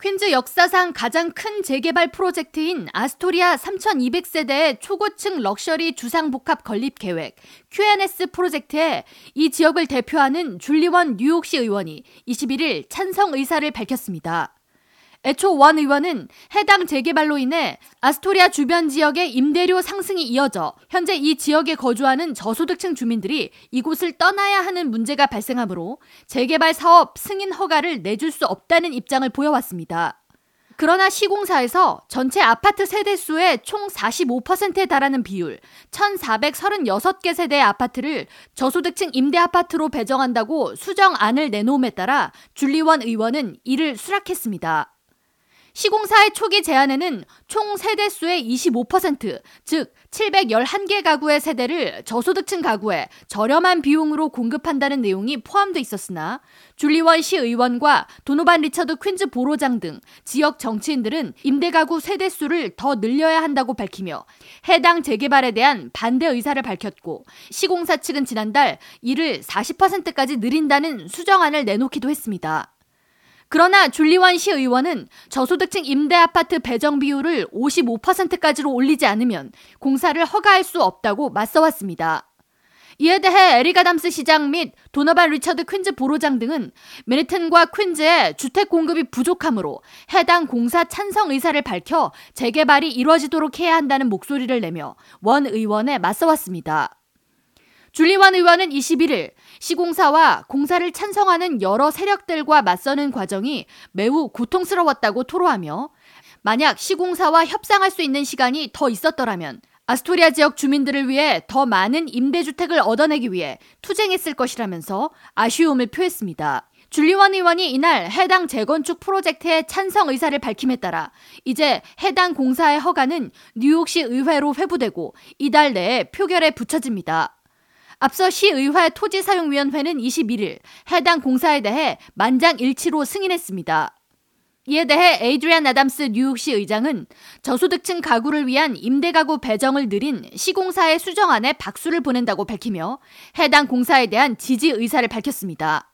퀸즈 역사상 가장 큰 재개발 프로젝트인 아스토리아 3200세대의 초고층 럭셔리 주상복합 건립 계획 QNS 프로젝트에 이 지역을 대표하는 줄리원 뉴욕시 의원이 21일 찬성 의사를 밝혔습니다. 애초 원 의원은 해당 재개발로 인해 아스토리아 주변 지역의 임대료 상승이 이어져 현재 이 지역에 거주하는 저소득층 주민들이 이곳을 떠나야 하는 문제가 발생하므로 재개발 사업 승인 허가를 내줄 수 없다는 입장을 보여왔습니다. 그러나 시공사에서 전체 아파트 세대 수의 총 45%에 달하는 비율, 1,436개 세대의 아파트를 저소득층 임대 아파트로 배정한다고 수정안을 내놓음에 따라 줄리원 의원은 이를 수락했습니다. 시공사의 초기 제안에는 총 세대수의 25%, 즉 711개 가구의 세대를 저소득층 가구에 저렴한 비용으로 공급한다는 내용이 포함돼 있었으나 줄리원 시 의원과 도노반 리처드 퀸즈 보로장 등 지역 정치인들은 임대가구 세대수를 더 늘려야 한다고 밝히며 해당 재개발에 대한 반대 의사를 밝혔고 시공사 측은 지난달 이를 40%까지 늘린다는 수정안을 내놓기도 했습니다. 그러나 줄리원 시 의원은 저소득층 임대 아파트 배정 비율을 55%까지로 올리지 않으면 공사를 허가할 수 없다고 맞서왔습니다. 이에 대해 에릭 아담스 시장 및 도너반 리처드 퀸즈 borough장 등은 맨해튼과 퀸즈의 주택 공급이 부족하므로 해당 공사 찬성 의사를 밝혀 재개발이 이루어지도록 해야 한다는 목소리를 내며 원 의원에 맞서왔습니다. 줄리 원 의원은 21일 시공사와 공사를 찬성하는 여러 세력들과 맞서는 과정이 매우 고통스러웠다고 토로하며 만약 시공사와 협상할 수 있는 시간이 더 있었더라면 아스토리아 지역 주민들을 위해 더 많은 임대주택을 얻어내기 위해 투쟁했을 것이라면서 아쉬움을 표했습니다. 줄리원 의원이 이날 해당 재건축 프로젝트의 찬성 의사를 밝힘에 따라 이제 해당 공사의 허가는 뉴욕시 의회로 회부되고 이달 내에 표결에 붙여집니다. 앞서 시의회 토지사용위원회는 21일 해당 공사에 대해 만장일치로 승인했습니다. 이에 대해 에이드리안 아담스 뉴욕시 의장은 저소득층 가구를 위한 임대가구 배정을 늘린 시공사의 수정안에 박수를 보낸다고 밝히며 해당 공사에 대한 지지 의사를 밝혔습니다.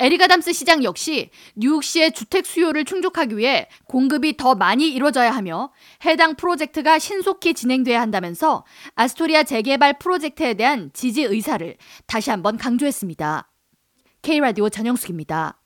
에릭 아담스 시장 역시 뉴욕시의 주택 수요를 충족하기 위해 공급이 더 많이 이루어져야 하며 해당 프로젝트가 신속히 진행돼야 한다면서 아스토리아 재개발 프로젝트에 대한 지지 의사를 다시 한번 강조했습니다. K라디오 전영숙입니다.